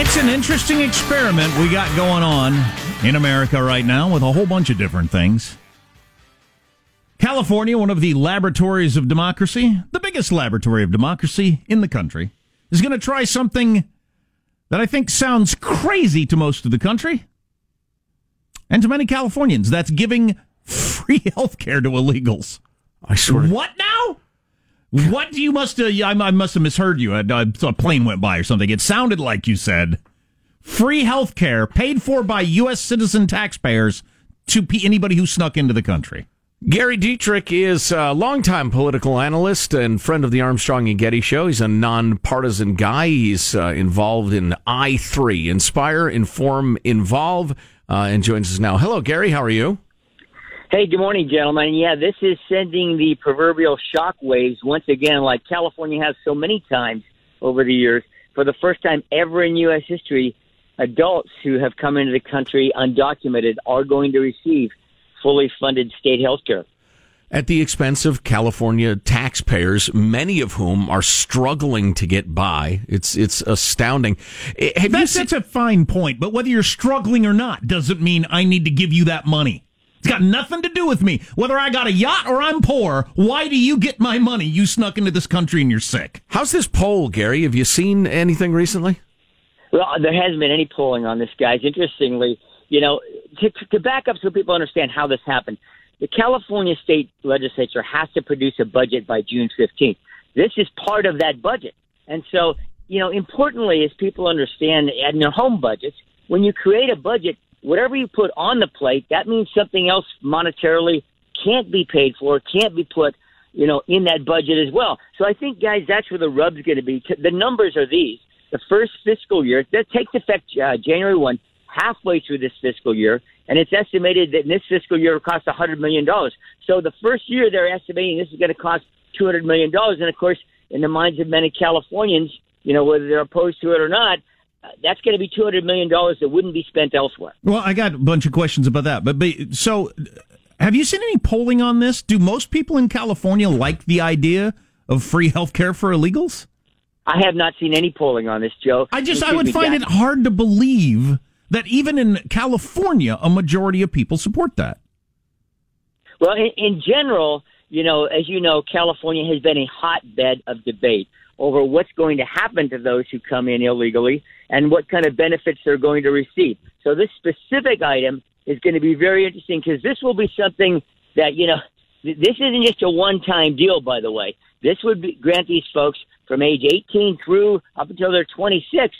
It's an interesting experiment we got going on in America right now with a whole bunch of different things. California, one of the laboratories of democracy, the biggest laboratory of democracy in the country, is going to try something that I think sounds crazy to most of the country and to many Californians. That's giving free health care to illegals. I of. What now? What do you must uh, have? I, I must have misheard you. A, a plane went by or something. It sounded like you said free health care paid for by U.S. citizen taxpayers to anybody who snuck into the country. Gary Dietrich is a longtime political analyst and friend of the Armstrong and Getty show. He's a nonpartisan guy. He's uh, involved in I3, Inspire, Inform, Involve, uh, and joins us now. Hello, Gary. How are you? Hey, good morning, gentlemen. Yeah, this is sending the proverbial shock waves once again, like California has so many times over the years. For the first time ever in U.S. history, adults who have come into the country undocumented are going to receive fully funded state health care. At the expense of California taxpayers, many of whom are struggling to get by. It's it's astounding. Eh, Have That's, seen- that's a fine point, but whether you're struggling or not doesn't mean I need to give you that money. It's got nothing to do with me. Whether I got a yacht or I'm poor, why do you get my money? You snuck into this country and you're sick. How's this poll, Gary? Have you seen anything recently? Well, there hasn't been any polling on this, guys. Interestingly, you know, to, to back up so people understand how this happened, the California state legislature has to produce a budget by June 15th. This is part of that budget. And so, you know, importantly, as people understand in their home budgets, when you create a budget, whatever you put on the plate, that means something else monetarily can't be paid for, can't be put, you know, in that budget as well. So I think, guys, that's where the rub's going to be. The numbers are these. The first fiscal year, that takes effect uh, January 1, halfway through this fiscal year, and it's estimated that in this fiscal year it will cost $100 million. So the first year they're estimating this is going to cost $200 million. And of course, in the minds of many Californians, you know, whether they're opposed to it or not, uh, that's going to be $200 million that wouldn't be spent elsewhere. Well, I got a bunch of questions about that. But, but so have you seen any polling on this? Do most people in California like the idea of free health care for illegals? I have not seen any polling on this, Joe. I just I would find it hard to believe that even in California, a majority of people support that. Well, in, in general, you know, as you know, California has been a hotbed of debate over what's going to happen to those who come in illegally and what kind of benefits they're going to receive. So this specific item is going to be very interesting because this will be something that, you know, this isn't just a one-time deal, by the way. This would be, grant these folks from age 18 through up until they're 26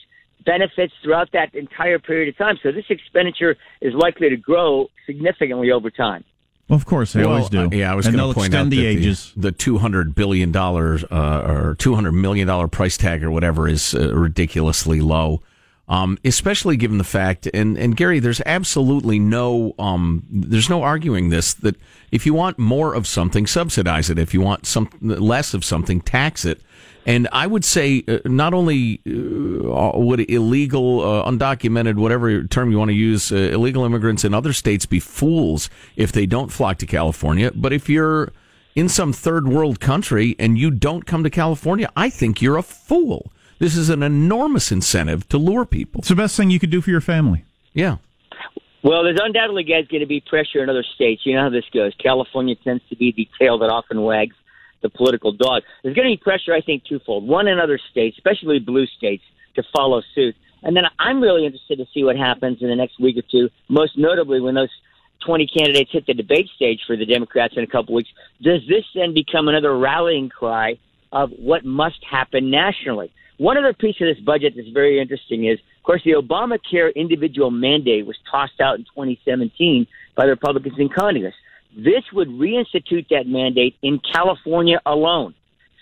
benefits throughout that entire period of time. So this expenditure is likely to grow significantly over time. Well, of course, they well, always do. Uh, yeah, I was going to point out the ages. The, the two hundred billion dollars uh, or two hundred million dollar price tag or whatever is uh, ridiculously low. Um, especially given the fact, and, and Gary, there's absolutely no, um, there's no arguing this that if you want more of something, subsidize it. If you want some less of something, tax it. And I would say uh, not only uh, would illegal, uh, undocumented, whatever term you want to use, uh, illegal immigrants in other states be fools if they don't flock to California, but if you're in some third world country and you don't come to California, I think you're a fool. This is an enormous incentive to lure people. It's the best thing you could do for your family. Yeah. Well, there's undoubtedly, guys, going to be pressure in other states. You know how this goes. California tends to be the tail that often wags the political dog. There's going to be pressure, I think, twofold. One in other states, especially blue states, to follow suit. And then I'm really interested to see what happens in the next week or two, most notably when those 20 candidates hit the debate stage for the Democrats in a couple weeks. Does this then become another rallying cry of what must happen nationally? One other piece of this budget that's very interesting is, of course, the Obamacare individual mandate was tossed out in 2017 by the Republicans in Congress. This would reinstitute that mandate in California alone.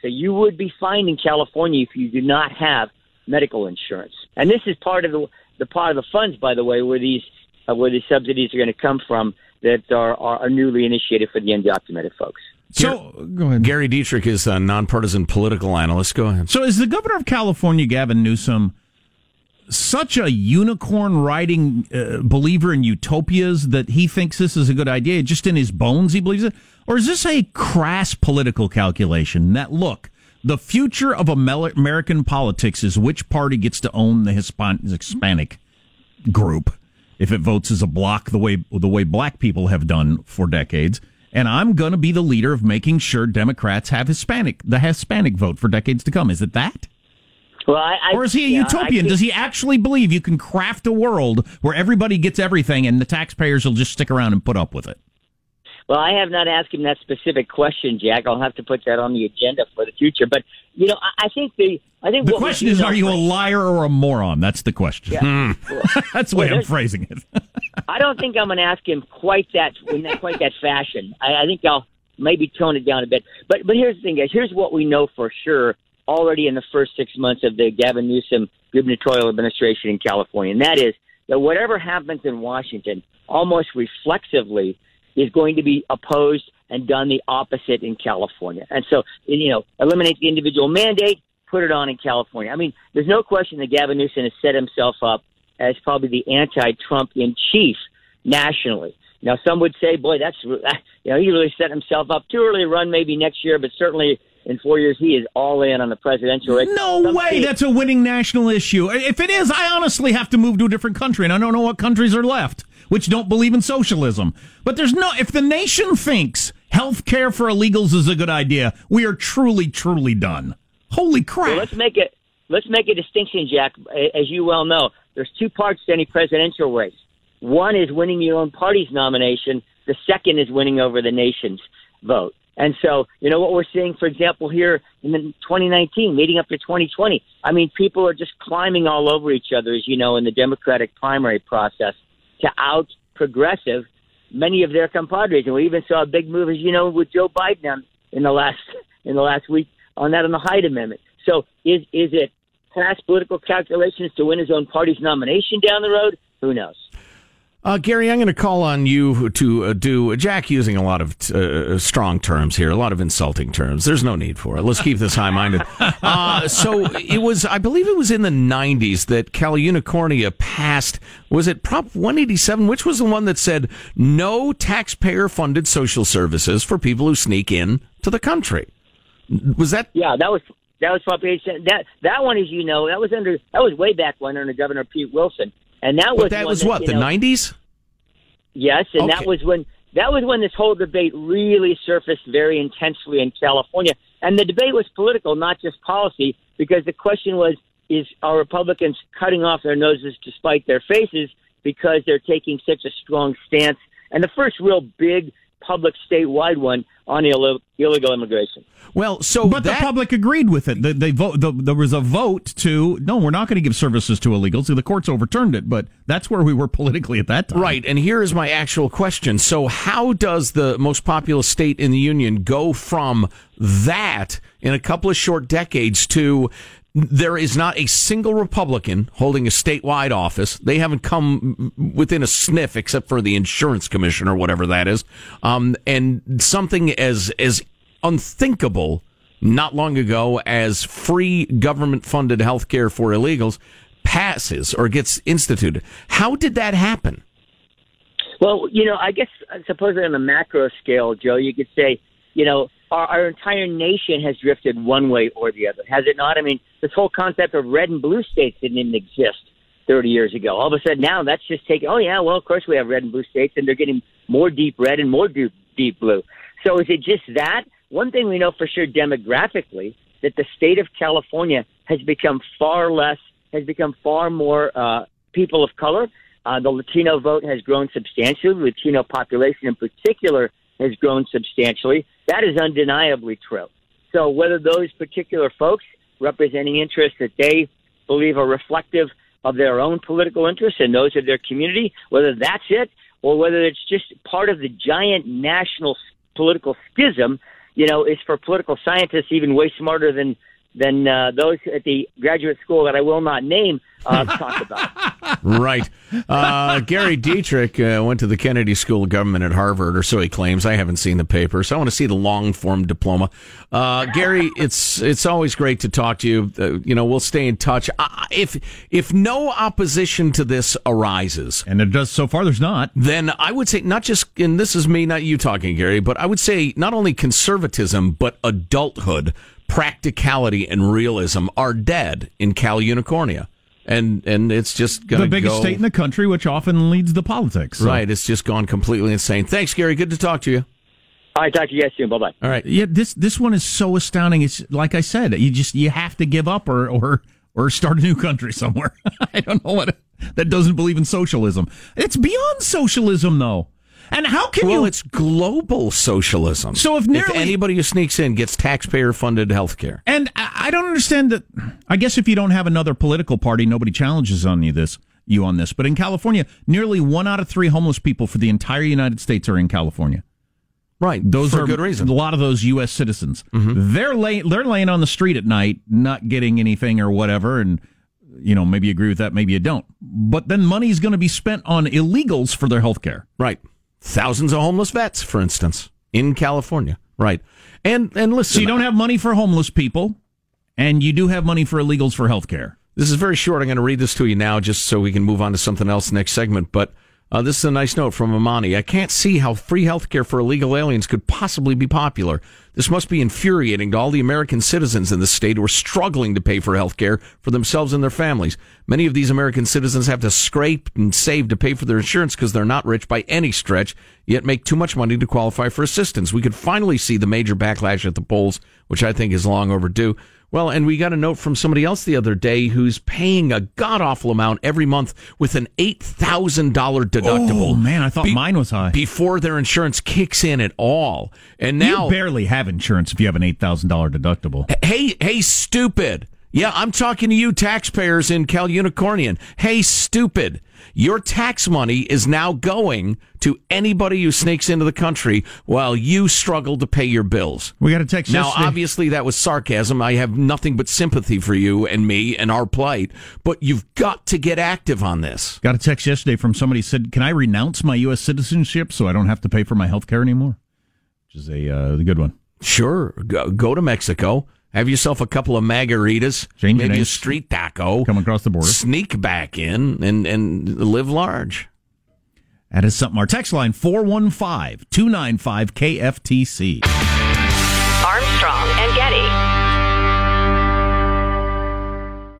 So you would be fined in California if you do not have medical insurance. And this is part of the, the part of the funds, by the way, where these uh, where these subsidies are going to come from that are, are newly initiated for the undocumented folks. So, go ahead. Gary Dietrich is a nonpartisan political analyst. Go ahead. So, is the governor of California, Gavin Newsom, such a unicorn riding uh, believer in utopias that he thinks this is a good idea. Just in his bones, he believes it. Or is this a crass political calculation that, look, the future of American politics is which party gets to own the Hispanic group if it votes as a block the way the way black people have done for decades. And I'm going to be the leader of making sure Democrats have Hispanic the Hispanic vote for decades to come. Is it that? Well, I, I, or is he a yeah, utopian? Does he actually believe you can craft a world where everybody gets everything and the taxpayers will just stick around and put up with it? Well, I have not asked him that specific question, Jack. I'll have to put that on the agenda for the future. But you know, I, I think the I think the question is: Are you a liar or a moron? That's the question. Yeah. Hmm. That's the way well, I'm phrasing it. I don't think I'm going to ask him quite that in that quite that fashion. I, I think I'll maybe tone it down a bit. But but here's the thing, guys. Here's what we know for sure already in the first six months of the Gavin Newsom gubernatorial administration in California, and that is that whatever happens in Washington, almost reflexively, is going to be opposed and done the opposite in California. And so, you know, eliminate the individual mandate, put it on in California. I mean, there's no question that Gavin Newsom has set himself up as probably the anti-Trump in chief nationally. Now, some would say, boy, that's, you know, he really set himself up too early to run maybe next year, but certainly in four years, he is all in on the presidential race. No Some way that's a winning national issue. If it is, I honestly have to move to a different country, and I don't know what countries are left which don't believe in socialism. But there's no, if the nation thinks health care for illegals is a good idea, we are truly, truly done. Holy crap. Well, let's make it, let's make a distinction, Jack. As you well know, there's two parts to any presidential race. One is winning your own party's nomination. The second is winning over the nation's vote. And so, you know, what we're seeing, for example, here in 2019, leading up to 2020, I mean, people are just climbing all over each other, as you know, in the Democratic primary process to out progressive many of their compadres. And we even saw a big move, as you know, with Joe Biden in the last in the last week on that on the Hyde Amendment. So is is it past political calculations to win his own party's nomination down the road? Who knows? Uh, Gary, I'm going to call on you to uh, do Jack using a lot of uh, strong terms here, a lot of insulting terms. There's no need for it. Let's keep this high minded. Uh, so it was, I believe it was in the 90s that Cal Unicornia passed, was it Prop 187, which was the one that said no taxpayer funded social services for people who sneak in to the country? Was that? Yeah, that was. That was Prop 87. That that one, as you know, that was under that was way back when under Governor Pete Wilson. And that was but that was that, what the nineties. Yes, and okay. that was when that was when this whole debate really surfaced very intensely in California. And the debate was political, not just policy, because the question was: Is are Republicans cutting off their noses to spite their faces because they're taking such a strong stance? And the first real big public statewide one on Ill- illegal immigration. Well, so but that, the public agreed with it. The, they vote. The, there was a vote to no, we're not going to give services to illegals. So the courts overturned it, but that's where we were politically at that time. Right. And here is my actual question. So, how does the most populous state in the union go from that in a couple of short decades to there is not a single Republican holding a statewide office. They haven't come within a sniff, except for the insurance commission or whatever that is. Um, and something as as unthinkable not long ago as free government funded health care for illegals passes or gets instituted. How did that happen? Well, you know, I guess supposedly on a macro scale, Joe, you could say, you know, our, our entire nation has drifted one way or the other, has it not? I mean, this whole concept of red and blue states didn't even exist 30 years ago. All of a sudden now that's just taking, oh, yeah, well, of course we have red and blue states, and they're getting more deep red and more deep, deep blue. So is it just that? One thing we know for sure demographically that the state of California has become far less, has become far more uh, people of color. Uh, the Latino vote has grown substantially. Latino population in particular has grown substantially. That is undeniably true. So whether those particular folks representing interests that they believe are reflective of their own political interests and those of their community, whether that's it or whether it's just part of the giant national political schism, you know, is for political scientists even way smarter than than uh, those at the graduate school that I will not name uh, talk about. right. Uh, Gary Dietrich uh, went to the Kennedy School of Government at Harvard, or so he claims. I haven't seen the paper, so I want to see the long form diploma. Uh, Gary, it's it's always great to talk to you. Uh, you know, we'll stay in touch. if if no opposition to this arises, and it does so far, there's not. Then I would say not just, and this is me, not you talking, Gary, but I would say not only conservatism but adulthood practicality and realism are dead in Cal Unicornia. And and it's just going the biggest go, state in the country, which often leads the politics. So. Right, it's just gone completely insane. Thanks, Gary. Good to talk to you. All right, talk to you guys soon. Bye bye. All right. Yeah, this this one is so astounding. It's like I said, you just you have to give up or or or start a new country somewhere. I don't know what that doesn't believe in socialism. It's beyond socialism, though. And how can well, you? it's global socialism. So if nearly if anybody who sneaks in gets taxpayer funded health care, and I don't understand that. I guess if you don't have another political party, nobody challenges on you this you on this. But in California, nearly one out of three homeless people for the entire United States are in California. Right, those for are good reason. A lot of those U.S. citizens, mm-hmm. they're lay, they're laying on the street at night, not getting anything or whatever, and you know maybe you agree with that, maybe you don't. But then money's going to be spent on illegals for their health care. Right thousands of homeless vets, for instance, in California. Right. And and listen, so you don't have money for homeless people, and you do have money for illegals for health care. This is very short. I'm going to read this to you now, just so we can move on to something else next segment. But uh, this is a nice note from Amani. I can't see how free health care for illegal aliens could possibly be popular. This must be infuriating to all the American citizens in the state who are struggling to pay for health care for themselves and their families. Many of these American citizens have to scrape and save to pay for their insurance because they're not rich by any stretch, yet make too much money to qualify for assistance. We could finally see the major backlash at the polls, which I think is long overdue. Well, and we got a note from somebody else the other day who's paying a god awful amount every month with an eight thousand dollar deductible. Oh man, I thought be- mine was high before their insurance kicks in at all. And now you barely have insurance if you have an eight thousand dollar deductible. Hey, hey, stupid! Yeah, I'm talking to you, taxpayers in Cal Unicornian. Hey, stupid! Your tax money is now going to anybody who sneaks into the country while you struggle to pay your bills. We got a text Now, yesterday. obviously, that was sarcasm. I have nothing but sympathy for you and me and our plight, but you've got to get active on this. Got a text yesterday from somebody said, "Can I renounce my U.S. citizenship so I don't have to pay for my health care anymore?" Which is a uh, good one. Sure, go, go to Mexico, have yourself a couple of margaritas, Change your maybe a street taco, Come across the border. sneak back in and, and live large. That is something. Our text line 415 295 KFTC. Armstrong and Getty.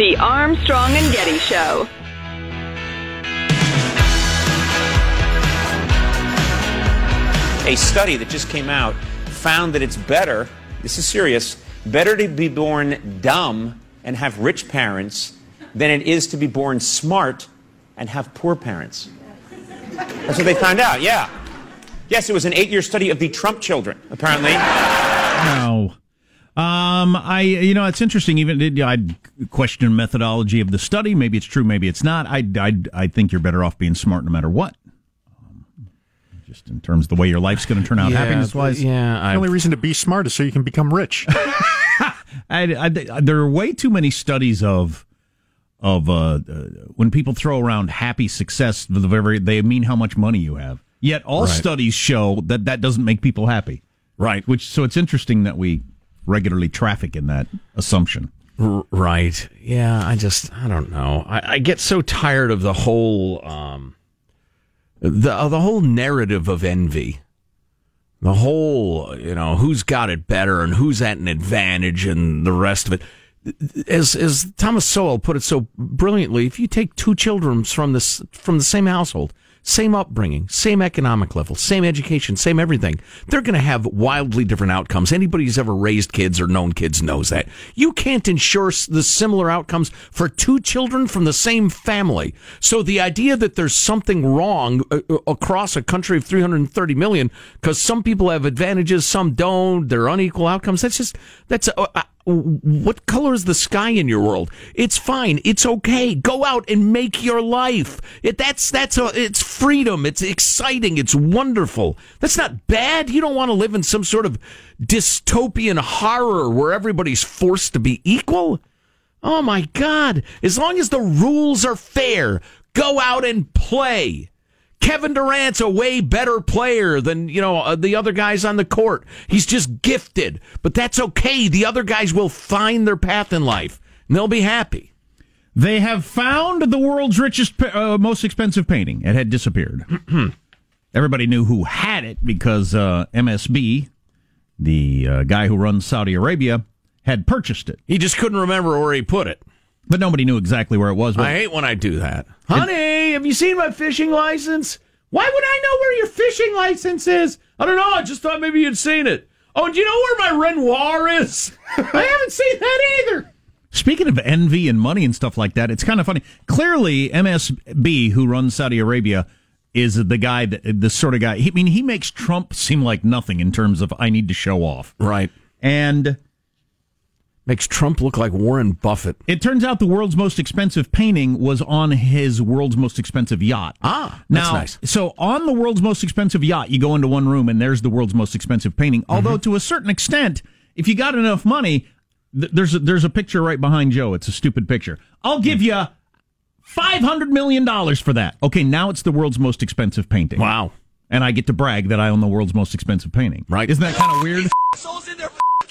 The Armstrong and Getty Show. A study that just came out found that it's better, this is serious, better to be born dumb and have rich parents than it is to be born smart and have poor parents. That's what they found out, yeah. Yes, it was an eight year study of the Trump children, apparently. No. Um, I, you know, it's interesting. Even I'd question methodology of the study. Maybe it's true, maybe it's not. I, I, I think you're better off being smart no matter what. Um, just in terms of the way your life's going to turn out, happiness wise. Yeah, I, The only reason to be smart is so you can become rich. I, I, there are way too many studies of of uh, uh, when people throw around happy success. the very- They mean how much money you have. Yet all Right. studies show that that doesn't make people happy. right. Which so it's interesting that we regularly traffic in that assumption. Right. Yeah, I just, I don't know. I, I get so tired of the whole, um, the uh, the whole narrative of envy. The whole, you know, who's got it better and who's at an advantage and the rest of it. As as Thomas Sowell put it so brilliantly, if you take two children from this from the same household, same upbringing, same economic level, same education, same everything, they're going to have wildly different outcomes. Anybody who's ever raised kids or known kids knows that. You can't ensure the similar outcomes for two children from the same family. So the idea that there's something wrong uh, uh, across a country of 330 million because some people have advantages, some don't, they're unequal outcomes. That's just that's uh, what color is the sky in your world? It's fine. It's okay. Go out and make your life. It, that's that's a, it's freedom. It's exciting. It's wonderful. That's not bad. You don't want to live in some sort of dystopian horror where everybody's forced to be equal. Oh my God. As long as the rules are fair, go out and play. Kevin Durant's a way better player than, you know, uh, the other guys on the court. He's just gifted, but that's okay. The other guys will find their path in life and they'll be happy. They have found the world's richest, uh, most expensive painting. It had disappeared. Everybody knew who had it because uh, MSB, the uh, guy who runs Saudi Arabia, had purchased it, He just couldn't remember where he put it. but nobody knew exactly where it was. I hate when I do that. Honey, have you seen my fishing license? Why would I know where your fishing license is? I don't know. I just thought maybe you'd seen it. Oh, do you know where my Renoir is? I haven't seen that either. Speaking of envy and money and stuff like that, it's kind of funny. Clearly, MSB, who runs Saudi Arabia, is the guy that the sort of guy. I mean, he makes Trump seem like nothing in terms of I need to show off, Right. and. Makes Trump look like Warren Buffett. It turns out the world's most expensive painting was on his world's most expensive yacht. Ah, that's now, nice. So on the world's most expensive yacht, you go into one room and there's the world's most expensive painting. Although Mm-hmm. to a certain extent, if you got enough money, th- there's a, there's a picture right behind Joe. It's a stupid picture. I'll give you five hundred million dollars for that. Okay, now it's the world's most expensive painting. Wow. And I get to brag that I own the world's most expensive painting. Right. Isn't that kind of weird?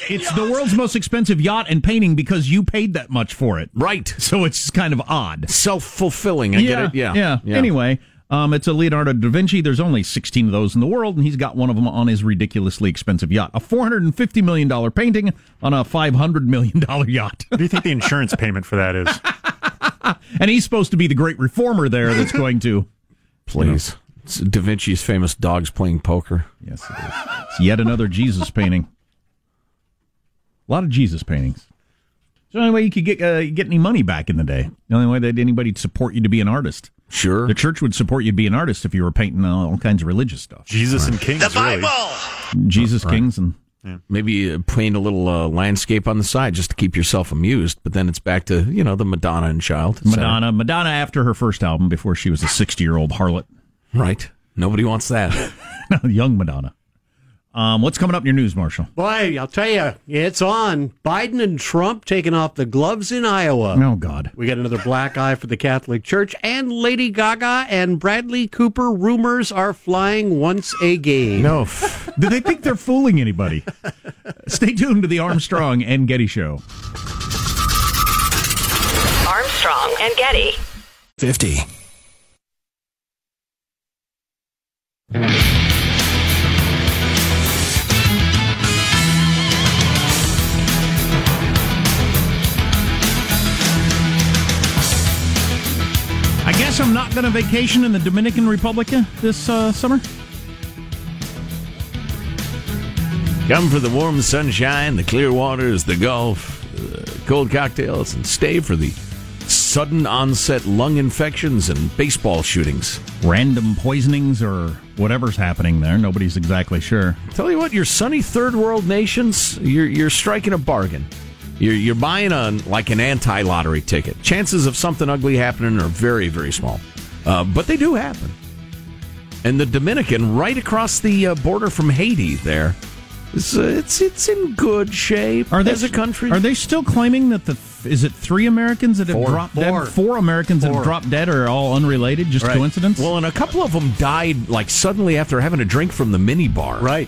It's the world's most expensive yacht and painting because you paid that much for it. Right. So it's kind of odd. Self fulfilling. I get it. Yeah. yeah. Anyway, Um, it's a Leonardo da Vinci. There's only 16 of those in the world, and he's got one of them on his ridiculously expensive yacht. A $450 million painting on a $500 million yacht. What do you think the insurance payment for that is? and he's supposed to be the great reformer there that's going to. Please. It's Da Vinci's famous dogs playing poker. Yes, it is. It's yet another Jesus painting. A lot of Jesus paintings. It's the only way you could get uh, get any money back in the day. The only way that anybody'd support you to be an artist. Sure. The church would support you to be an artist if you were painting uh, all kinds of religious stuff. Jesus and Kings, The really. Bible. Jesus Kings and Maybe uh, paint a little uh, landscape on the side just to keep yourself amused. But then it's back to, you know, the Madonna and Child. et cetera. Madonna. Madonna after her first album before she was a 60 year old harlot. Right. Nobody wants that. Young Madonna. Um, what's coming up in your news, Marshall? Boy, I'll tell you, it's on. Biden and Trump taking off the gloves in Iowa. Oh, God. We got another black eye for the Catholic Church, and Lady Gaga and Bradley Cooper rumors are flying once again. No. Do they think they're fooling anybody? Stay tuned to the Armstrong and Getty Show. Armstrong and Getty. 50. Guess I'm not going to vacation in the Dominican Republic uh, this uh, summer. Come for the warm sunshine, the clear waters, the golf, the cold cocktails, and stay for the sudden onset lung infections and baseball shootings. Random poisonings or whatever's happening there. Nobody's exactly sure. Tell you what, your sunny third world nations, you're, you're striking a bargain. You're, you're buying a, like an anti lottery ticket. Chances of something ugly happening are very, very small. Uh, but they do happen. And the Dominican, right across the uh, border from Haiti, there, is, uh, it's, it's in good shape Are they, as a country. Are they still claiming that the is it three Americans that have Four. dropped Four. dead? Four Americans that have dropped dead are all unrelated, just Right. coincidence. Well, and a couple of them died like suddenly after having a drink from the mini bar. Right.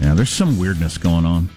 yeah, there's some weirdness going on.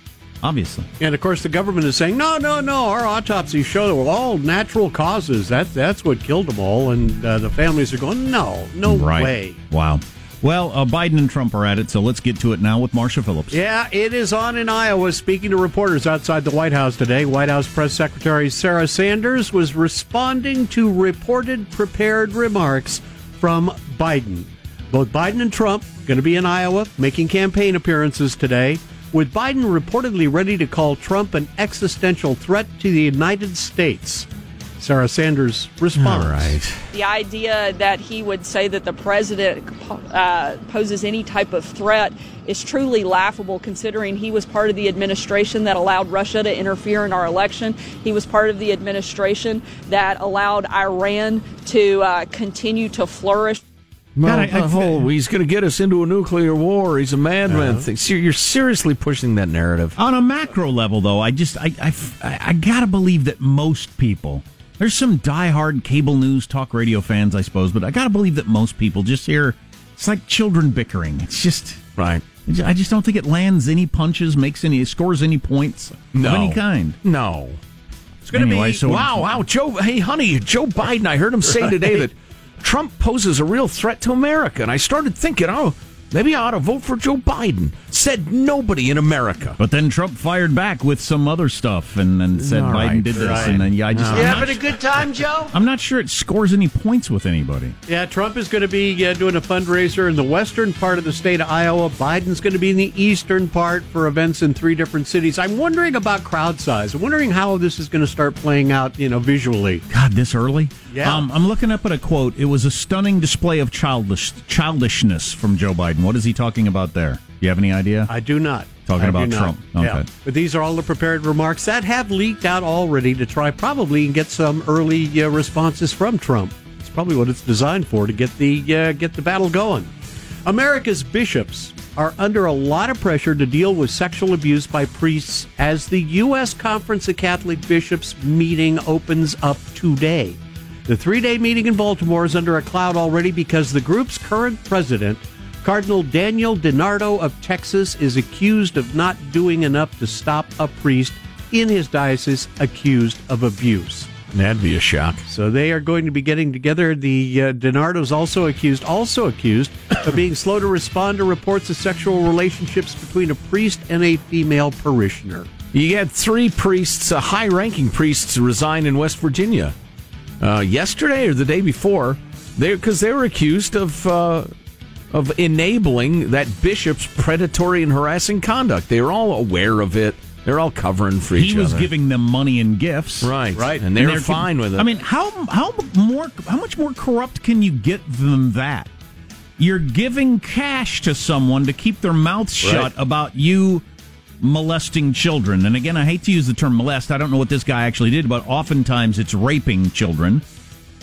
Obviously, And of course, the government is saying, no, no, no, our autopsies show they were all natural causes. That, that's what killed them all. And uh, the families are going, no, no right? way. Wow. Well, uh, Biden and Trump are at it, so let's get to it now with Marshall Phillips. Yeah, it is on in Iowa. Speaking to reporters outside the White House today, White House Press Secretary Sarah Sanders was responding to reported prepared remarks from Biden. Both Biden and Trump going to be in Iowa making campaign appearances today, with Biden reportedly ready to call Trump an existential threat to the United States. Sarah Sanders responds. All right. The idea that he would say that the president uh, poses any type of threat is truly laughable considering he was part of the administration that allowed Russia to interfere in our election. He was part of the administration that allowed Iran to uh, continue to flourish. Well, God, I- I- oh, he's going to get us into a nuclear war. He's a madman. Thing. So You're seriously pushing that narrative. On a macro level, though, I just I I, I, I gotta believe that most people. There's some diehard cable news talk radio fans, I suppose, but I gotta believe that most people just hear it's like children bickering. It's just Right. I just don't think it lands any punches, makes any scores any points No. of any kind. No. It's going to Anyway, be so wow, wow, Joe. Hey, honey, Joe Biden. I heard him say today that Trump poses a real threat to America, and I started thinking, oh, maybe I ought to vote for Joe Biden. Said nobody in America. But then Trump fired back with some other stuff and, and said All Biden right, did this, right. and then yeah, I just You having a good time, Joe? I'm not sure it scores any points with anybody. Yeah, Trump is going to be uh, doing a fundraiser in the western part of the state of Iowa. Biden's going to be in the eastern part for events in three different cities. I'm wondering about crowd size. I'm wondering how this is going to start playing out, you know, visually. God, this early? Yeah. Um, I'm looking up at a quote. It was a stunning display of childish childishness from Joe Biden. What is he talking about there? You have any idea? I do not. Talking I about. Trump. Yeah. But these are all the prepared remarks that have leaked out already to try probably and get some early uh, responses from Trump. It's probably what it's designed for to get the uh, get the battle going. America's bishops are under a lot of pressure to deal with sexual abuse by priests as the U.S. Conference of Catholic Bishops meeting opens up today. The three day meeting in Baltimore is under a cloud already because the group's current president, Cardinal Daniel DiNardo of Texas, is accused of not doing enough to stop a priest in his diocese accused of abuse. That'd be a shock. So they are going to be getting together. The uh, DiNardo's also accused, also accused of being slow to respond to reports of sexual relationships between a priest and a female parishioner. You had three priests, uh, high-ranking priests, resign in West Virginia uh, yesterday or the day before, because they, were accused of uh, of enabling that bishop's predatory and harassing conduct. They were all aware of it. They're all covering for each other. he was other. giving them money and gifts, Right. Right. And they were they're- fine with it. I mean, how how more how much more corrupt can you get than that? You're giving cash to someone to keep their mouth shut Right. about you molesting children. And again, I hate to use the term molest. I don't know what this guy actually did, but oftentimes it's raping children,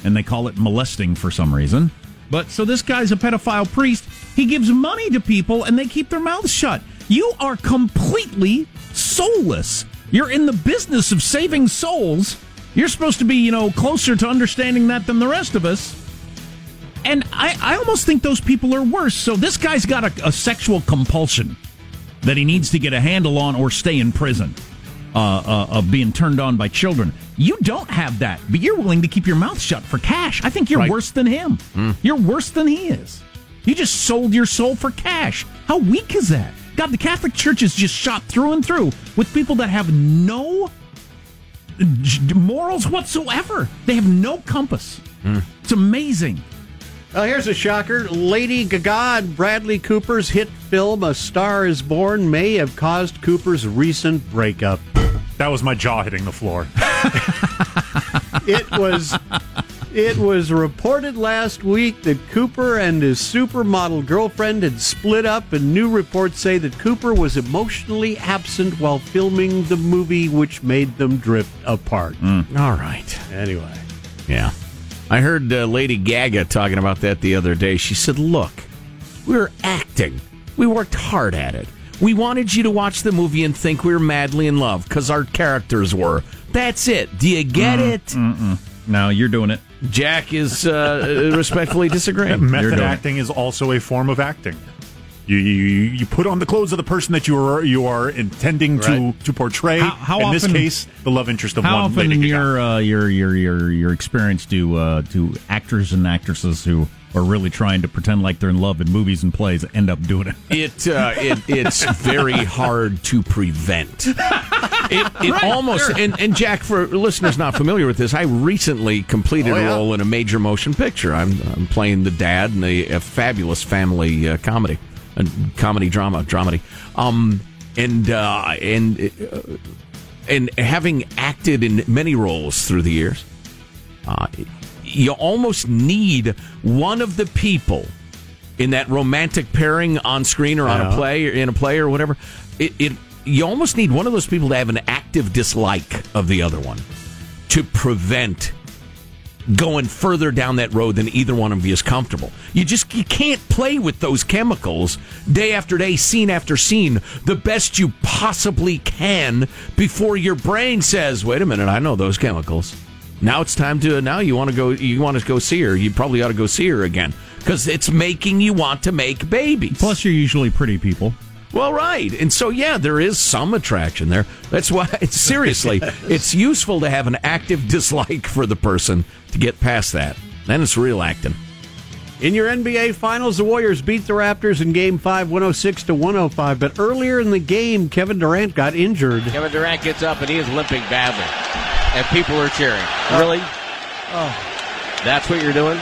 and they call it molesting for some reason. But so this guy's a pedophile priest. He gives money to people, and they keep their mouths shut. You are completely soulless. You're in the business of saving souls. You're supposed to be, you know, closer to understanding that than the rest of us. And I, I almost think those people are worse. So this guy's got a, a sexual compulsion that he needs to get a handle on or stay in prison uh, uh, of being turned on by children. You don't have that, but you're willing to keep your mouth shut for cash. I think you're Right. worse than him. You're worse than he is. You just sold your soul for cash. How weak is that? God, the Catholic Church is just shot through and through with people that have no morals whatsoever. They have no compass. It's amazing. Well, here's a shocker. Lady Gaga and Bradley Cooper's hit film A Star is Born may have caused Cooper's recent breakup. That was my jaw hitting the floor. It was it was reported last week that Cooper and his supermodel girlfriend had split up and new reports say that Cooper was emotionally absent while filming the movie which made them drift apart. All right. Anyway, Yeah. I heard uh, Lady Gaga talking about that the other day. She said, Look, we're acting. We worked hard at it. We wanted you to watch the movie and think we were madly in love because our characters were. That's it. Do you get it? Mm-mm. No, you're doing it. Jack is uh, respectfully disagreeing. Method acting is also a form of acting. You, you you put on the clothes of the person that you are you are intending to Right. to portray. How- how in this often- case, the love interest of How one often lady in your uh, your your your your experience do uh, do actors and actresses who are really trying to pretend like they're in love in movies and plays end up doing it? It, uh, it it's very hard to prevent. It, it Right, almost sure. and, and Jack, for listeners not familiar with this, I recently completed Oh, yeah. a role in a major motion picture. I'm, I'm playing the dad in a, a fabulous family uh, comedy, a comedy drama, dramedy, um, and uh, and uh, and having acted in many roles through the years, uh, you almost need one of the people in that romantic pairing on screen or on a play or in a play or whatever. It, it you almost need one of those people to have an active dislike of the other one to prevent going further down that road than either one of you is comfortable. You just you can't play with those chemicals day after day, scene after scene, the best you possibly can before your brain says, "Wait a minute, I know those chemicals." Now it's time to now you want to go you want to go see her. You probably ought to go see her again because it's making you want to make babies. Plus, you're usually pretty people. Well, right. And so, yeah, there is some attraction there. That's why, it's, seriously, it's useful to have an active dislike for the person to get past that. Then it's real acting. In your NBA Finals, the Warriors beat the Raptors in Game 5, 106 to 105. But earlier in the game, Kevin Durant got injured. Kevin Durant gets up and he is limping badly. And people are cheering. Really? Oh. That's what you're doing?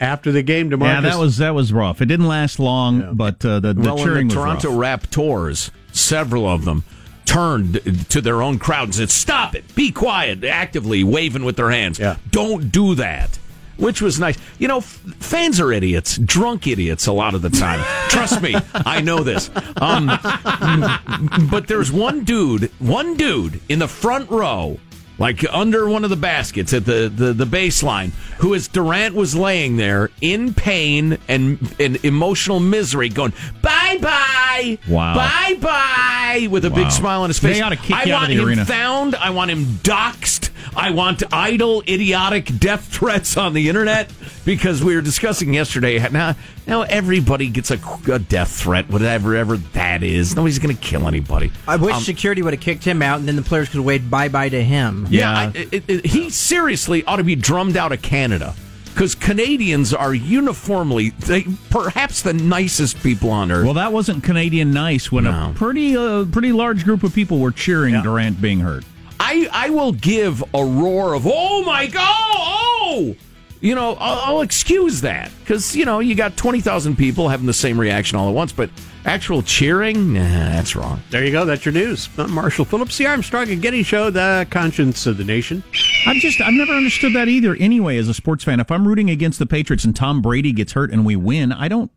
After the game, DeMarcus. Yeah, that was that was rough. It didn't last long, but uh, the, the well, cheering the was Toronto rough. Raptors, several of them, turned to their own crowd and said, Stop it, be quiet, actively waving with their hands. Yeah. Don't do that. Which was nice. You know, f- fans are idiots, drunk idiots a lot of the time. Trust me, I know this. Um, but there's one dude, one dude in the front row, like under one of the baskets at the, the, the baseline, who as Durant was laying there in pain and, and emotional misery, going, bye bye, Wow. bye bye, with a Wow. big smile on his face. They oughta kick I you out want of the him arena. found. I want him doxxed. I want idle, idiotic death threats on the internet because we were discussing yesterday. Now, now everybody gets a, a death threat, whatever ever that is. Nobody's going to kill anybody. I wish Um, security would have kicked him out, and then the players could have waved bye bye to him. Yeah, I, it, it, he seriously ought to be drummed out of Canada because Canadians are uniformly, they, perhaps the nicest people on earth. Well, that wasn't Canadian nice when a pretty uh, pretty large group of people were cheering Durant being hurt. I, I will give a roar of oh my god oh you know I'll, I'll excuse that because you know you got 20,000 people having the same reaction all at once but actual cheering nah that's wrong There you go. That's your news. I'm Marshall Phillips, the Armstrong and Getty Show, the conscience of the nation. I've just I've never understood that either. Anyway, as a sports fan, if I'm rooting against the Patriots and Tom Brady gets hurt and we win, I don't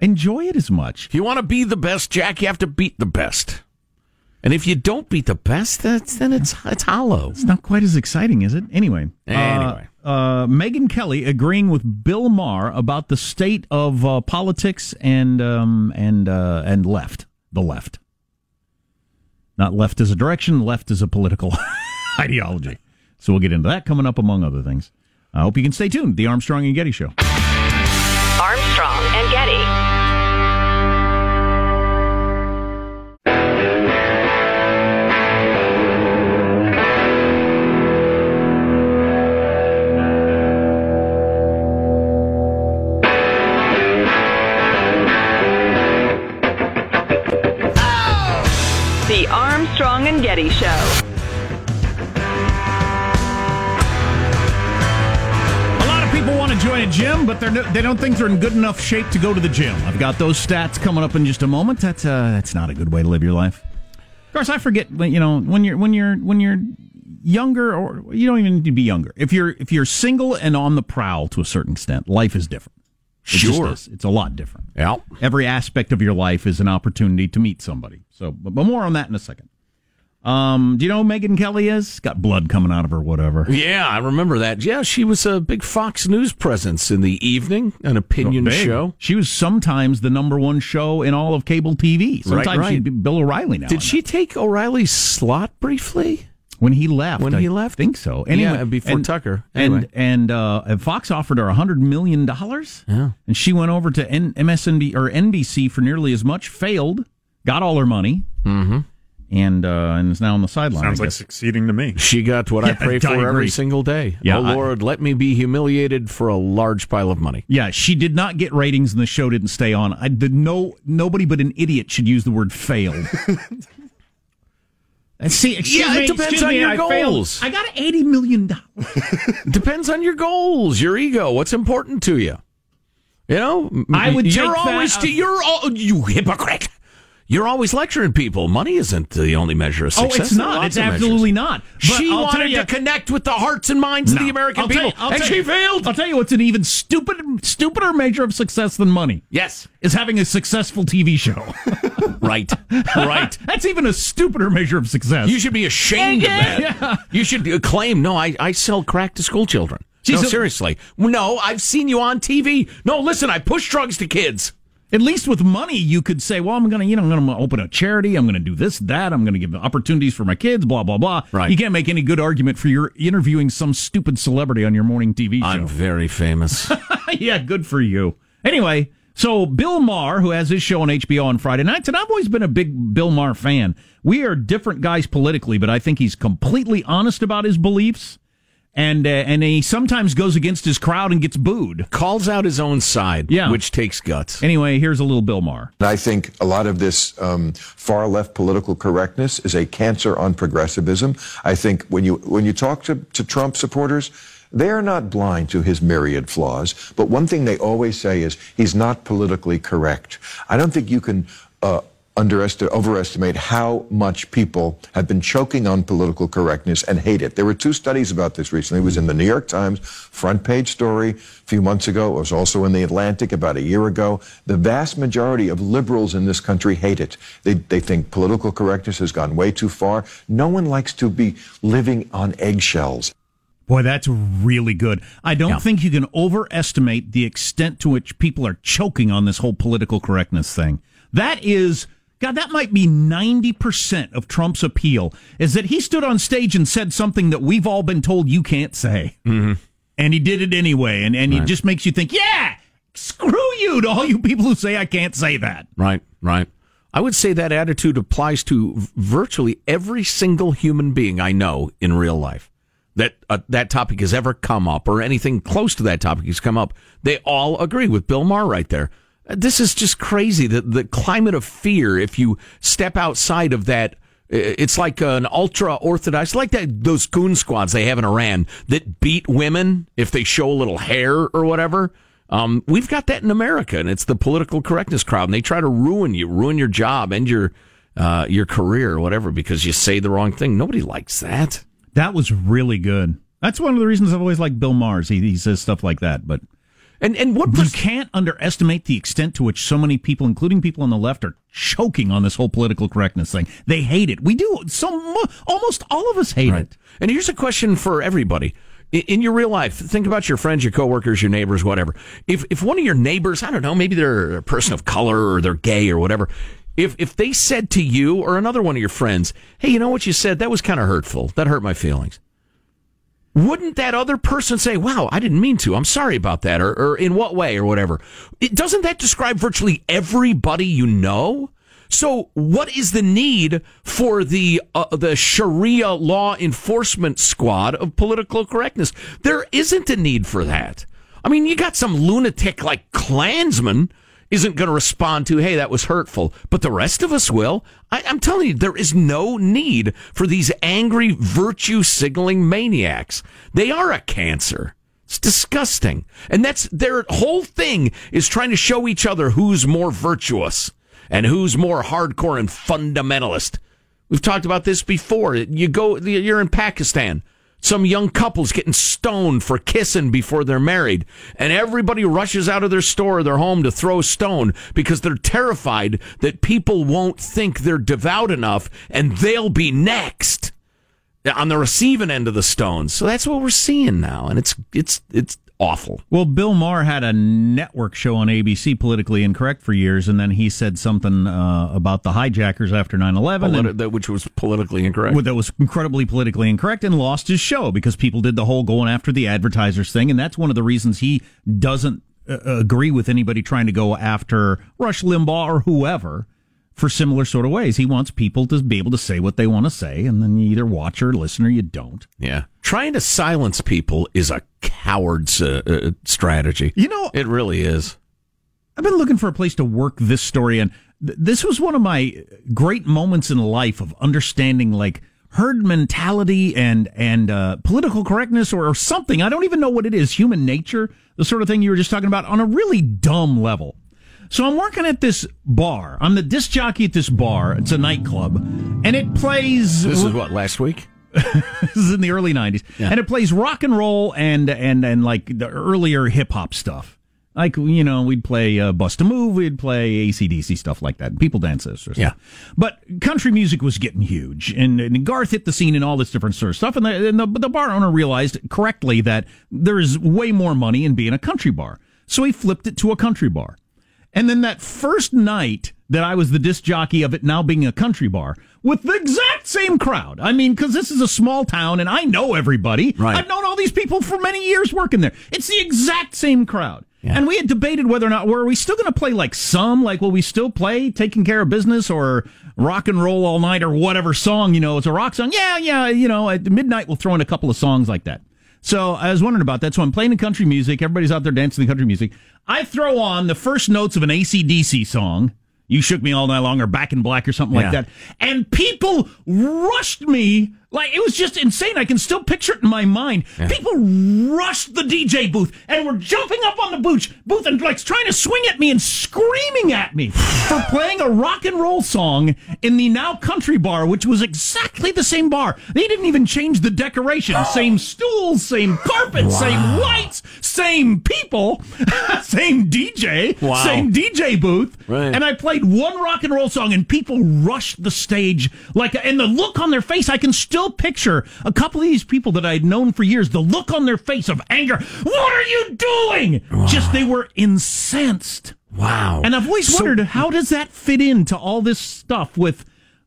enjoy it as much. if you want to be the best Jack you have to beat the best and if you don't beat the best that's, then it's it's hollow It's not quite as exciting, is it? Anyway. Anyway. Uh, uh, Megyn Kelly agreeing with Bill Maher about the state of uh, politics and um, and uh, and left, the left. Not left as a direction, left as a political ideology. So we'll get into that coming up, among other things. I hope you can stay tuned. The Armstrong and Getty Show. Armstrong Getty Show. A lot of people want to join a gym, but they're no, they don't think they're in good enough shape to go to the gym. I've got those stats coming up in just a moment. That's uh, that's not a good way to live your life. Of course, I forget when you know when you're when you're when you're younger, or you don't even need to be younger. If you're if you're single and on the prowl to a certain extent, life is different. It Sure. is. it's a lot different. Yeah. Every aspect of your life is an opportunity to meet somebody. So, but, but more on that in a second. Um, do you know who Megyn Kelly is? Got blood coming out of her, whatever. Yeah, I remember that. Yeah, she was a big Fox News presence in the evening, an opinion Big. show. She was sometimes the number one show in all of cable TV. Sometimes right. she'd be Bill O'Reilly now. Did she take O'Reilly's slot briefly? when he left? When I he left? think so. Anyway, Yeah, before and- Tucker. And Anyway. and uh, and Fox offered her a hundred million dollars. Yeah. and she went over to N- MSNB or NBC for nearly as much. Failed, got all her money, Mm-hmm. And uh, and is now on the sideline. Sounds like succeeding to me. She got what I pray I for agree. every single day. Yeah, oh I- Lord, let me be humiliated for a large pile of money. Yeah, she did not get ratings, and the show didn't stay on. I did no nobody but an idiot should use the word failed. And see, excuse Yeah, it depends excuse on me, your I failed. goals. I got eighty million dollars. Depends on your goals, your ego, what's important to you. You know, I would You're take that- always you're all, you hypocrite. You're always lecturing people. Money isn't the only measure of success. Oh, it's not. It's absolutely measures. not. But she I'll wanted you- to connect with the hearts and minds of the American I'll people, you- and she you- failed. I'll tell you what's an even stupid, stupider measure of success than money. Yes, is having a successful TV show. right, right. That's even a stupider measure of success. You should be ashamed of that. You should claim, no, I, I sell crack to school children. No, seriously. No, I've seen you on TV. No, listen, I push drugs to kids. At least with money, you could say, "Well, I'm going to, you know, I'm going to open a charity. I'm going to do this, that. I'm going to give opportunities for my kids. Blah blah blah." Right. You can't make any good argument for your interviewing some stupid celebrity on your morning TV show. I'm very famous. yeah, good for you. Anyway, so Bill Maher, who has his show on HBO on Friday nights, and I've always been a big Bill Maher fan. We are different guys politically, but I think he's completely honest about his beliefs, and uh, and he sometimes goes against his crowd and gets booed. Calls out his own side, Yeah. which takes guts. Anyway, here's a little Bill Maher. I think a lot of this um, far left political correctness is a cancer on progressivism. I think when you when you talk to, to Trump supporters, they are not blind to his myriad flaws. But one thing they always say is he's not politically correct. I don't think you can. Uh, underestimate, overestimate how much people have been choking on political correctness and hate it. There were two studies about this recently. It was in the New York Times front page story a few months ago. It was also in the Atlantic about a year ago. The vast majority of liberals in this country hate it. They, they think political correctness has gone way too far. No one likes to be living on eggshells. Boy, that's really good. I don't think you can overestimate the extent to which people are choking on this whole political correctness thing. That is God, that might be 90% of Trump's appeal is that he stood on stage and said something that we've all been told you can't say. Mm-hmm. And he did it anyway. And, and Right. it just makes you think, yeah, screw you to all you people who say I can't say that. Right, right. I would say that attitude applies to virtually every single human being I know in real life. That uh, that topic has ever come up, or anything close to that topic has come up. They all agree with Bill Maher right there. This is just crazy. The the climate of fear. If you step outside of that, it's like an ultra orthodox, like that those goon squads they have in Iran that beat women if they show a little hair or whatever. Um, we've got that in America, and it's the political correctness crowd, and they try to ruin you, ruin your job, end your uh, your career or whatever because you say the wrong thing. Nobody likes that. That was really good. That's one of the reasons I've always liked Bill Maher's. He, he says stuff like that, but and and what you can't underestimate the extent to which so many people, including people on the left, are choking on this whole political correctness thing. They hate it. We do. So almost all of us hate it. And here's a question for everybody. I- In your real life, think about your friends, your coworkers, your neighbors, whatever. If if one of your neighbors, I don't know, maybe they're a person of color or they're gay or whatever, if if they said to you or another one of your friends, "Hey, you know what you said? That was kind of hurtful. That hurt my feelings." Wouldn't that other person say, "Wow, I didn't mean to. I'm sorry about that," or, or in what way, or whatever? It, doesn't that describe virtually everybody you know? So, what is the need for the uh, the Sharia law enforcement squad of political correctness? There isn't a need for that. I mean, you got some lunatic like Klansman isn't going to respond to, "Hey, that was hurtful," but the rest of us will. I, I'm telling you, there is no need for these angry virtue signaling maniacs. They are a cancer. It's disgusting. And that's their whole thing is trying to show each other who's more virtuous and who's more hardcore and fundamentalist. We've talked about this before. You go, you're in Pakistan. Some young couples getting stoned for kissing before they're married, and everybody rushes out of their store or their home to throw a stone because they're terrified that people won't think they're devout enough and they'll be next on the receiving end of the stones. So that's what we're seeing now, and it's it's it's awful. Well, Bill Maher had a network show on ABC, Politically Incorrect, for years, and then he said something uh, about the hijackers after 9 11. Politi- that- which was politically incorrect. That was incredibly politically incorrect and lost his show because people did the whole going after the advertisers thing. And that's one of the reasons he doesn't uh, agree with anybody trying to go after Rush Limbaugh or whoever for similar sort of ways. He wants people to be able to say what they want to say, and then you either watch or listen or you don't. Yeah. Trying to silence people is a coward's uh, uh, strategy. You know, it really is. I've been looking for a place to work this story, and th- this was one of my great moments in life of understanding like herd mentality and and uh, political correctness or, or something. I don't even know what it is. Human nature, the sort of thing you were just talking about, on a really dumb level. So I'm working at this bar. I'm the disc jockey at this bar. It's a nightclub, and it plays. This is what last week. this is in the early '90s, and it plays rock and roll and and and like the earlier hip hop stuff. Like you know, we'd play uh, Bust a Move, we'd play ACDC stuff like that. People dance this, sort of Yeah. stuff. But country music was getting huge, and, and Garth hit the scene and all this different sort of stuff. And the, and the the bar owner realized correctly that there is way more money in being a country bar, so he flipped it to a country bar. And then that first night that I was the disc jockey of it now being a country bar with the exact same crowd. I mean, because this is a small town and I know everybody. Right. I've known all these people for many years working there. It's the exact same crowd. Yeah. And we had debated whether or not were we still going to play like some, like will we still play "Taking Care of Business" or "Rock and Roll All Night" or whatever song you know it's a rock song. Yeah, yeah, you know at midnight we'll throw in a couple of songs like that. So I was wondering about that. So I'm playing the country music. Everybody's out there dancing the country music. I throw on the first notes of an ACDC song. You shook me all night long, or Back in Black, or something like that. And people rushed me like it was just insane. I can still picture it in my mind. People rushed the DJ booth and were jumping up on the booth, booth and like trying to swing at me and screaming at me for playing a rock and roll song in the now country bar, which was exactly the same bar. They didn't even change the decoration. Same stools, same carpet, same lights, same people, same DJ, Wow. same DJ booth. Right. And I played one rock and roll song, and people rushed the stage like, and the look on their face, I can still picture a couple of these people that I'd known for years. The look on their face of anger. What are you doing? Just they were incensed Wow. And I've always So- wondered how does that fit into all this stuff with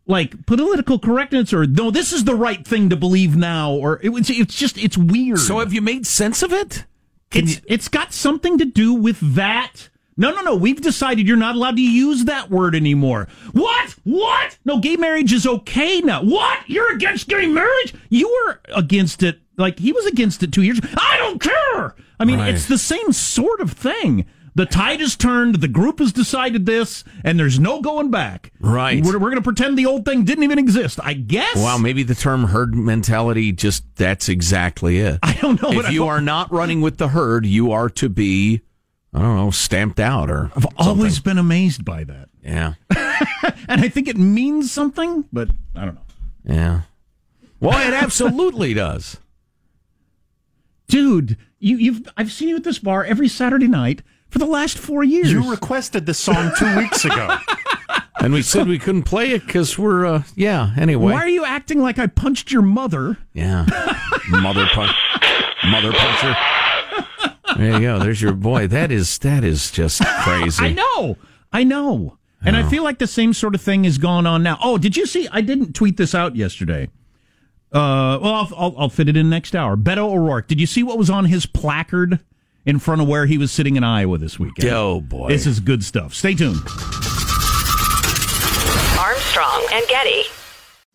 like political correctness or no, this is the right thing to believe now, or it was it's just it's weird. So have you made sense of it? It's it's got something to do with that. No, no, no. We've decided you're not allowed to use that word anymore. What? What? No, gay marriage is okay now. What? You're against gay marriage? You were against it. Like he was against it two years. I don't care. I mean, Right. it's the same sort of thing. The tide has turned. The group has decided this, and there's no going back. Right. We're, we're going to pretend the old thing didn't even exist. I guess. Wow, maybe the term herd mentality just that's exactly it. I don't know. If I- you are not running with the herd, you are to be I don't know, stamped out or I've always been amazed by that. Yeah. and I think it means something, but I don't know. Yeah. Well, it absolutely does. Dude, you, you've I've seen you at this bar every Saturday night for the last four years. You requested this song two weeks ago. And we said we couldn't play it because we're uh yeah, anyway. Why are you acting like I punched your mother? Yeah. Mother punch mother puncher. There you go. There's your boy. That is that is just crazy. I know. I know. And I feel like the same sort of thing is going on now. Oh, did you see? I didn't tweet this out yesterday. Uh, well, I'll, I'll, I'll fit it in next hour. Beto O'Rourke. Did you see what was on his placard in front of where he was sitting in Iowa this weekend? Oh boy, this is good stuff. Stay tuned. Armstrong and Getty.